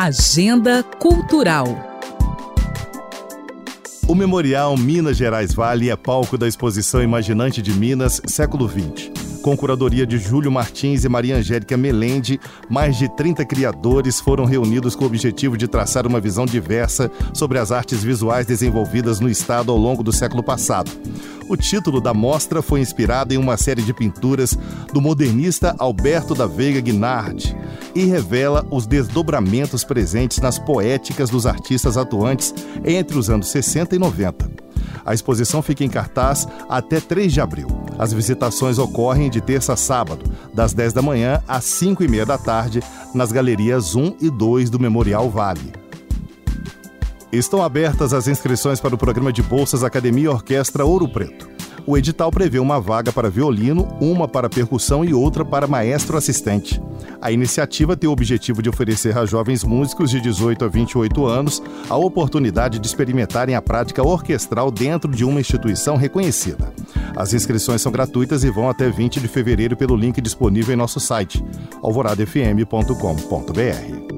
Agenda Cultural. O Memorial Minas Gerais Vale é palco da exposição Imaginante de Minas, século XX. Com curadoria de Júlio Martins e Maria Angélica Melende, mais de 30 criadores foram reunidos com o objetivo de traçar uma visão diversa sobre as artes visuais desenvolvidas no estado ao longo do século passado. O título da mostra foi inspirado em uma série de pinturas do modernista Alberto da Veiga Guinard e revela os desdobramentos presentes nas poéticas dos artistas atuantes entre os anos 60 e 90. A exposição fica em cartaz até 3 de abril. As visitações ocorrem de terça a sábado, das 10 da manhã às 5 e meia da tarde, nas galerias 1 e 2 do Memorial Vale. Estão abertas as inscrições para o programa de bolsas Academia Orquestra Ouro Preto. O edital prevê uma vaga para violino, uma para percussão e outra para maestro assistente. A iniciativa tem o objetivo de oferecer a jovens músicos de 18 a 28 anos a oportunidade de experimentarem a prática orquestral dentro de uma instituição reconhecida. As inscrições são gratuitas e vão até 20 de fevereiro pelo link disponível em nosso site alvoradafm.com.br.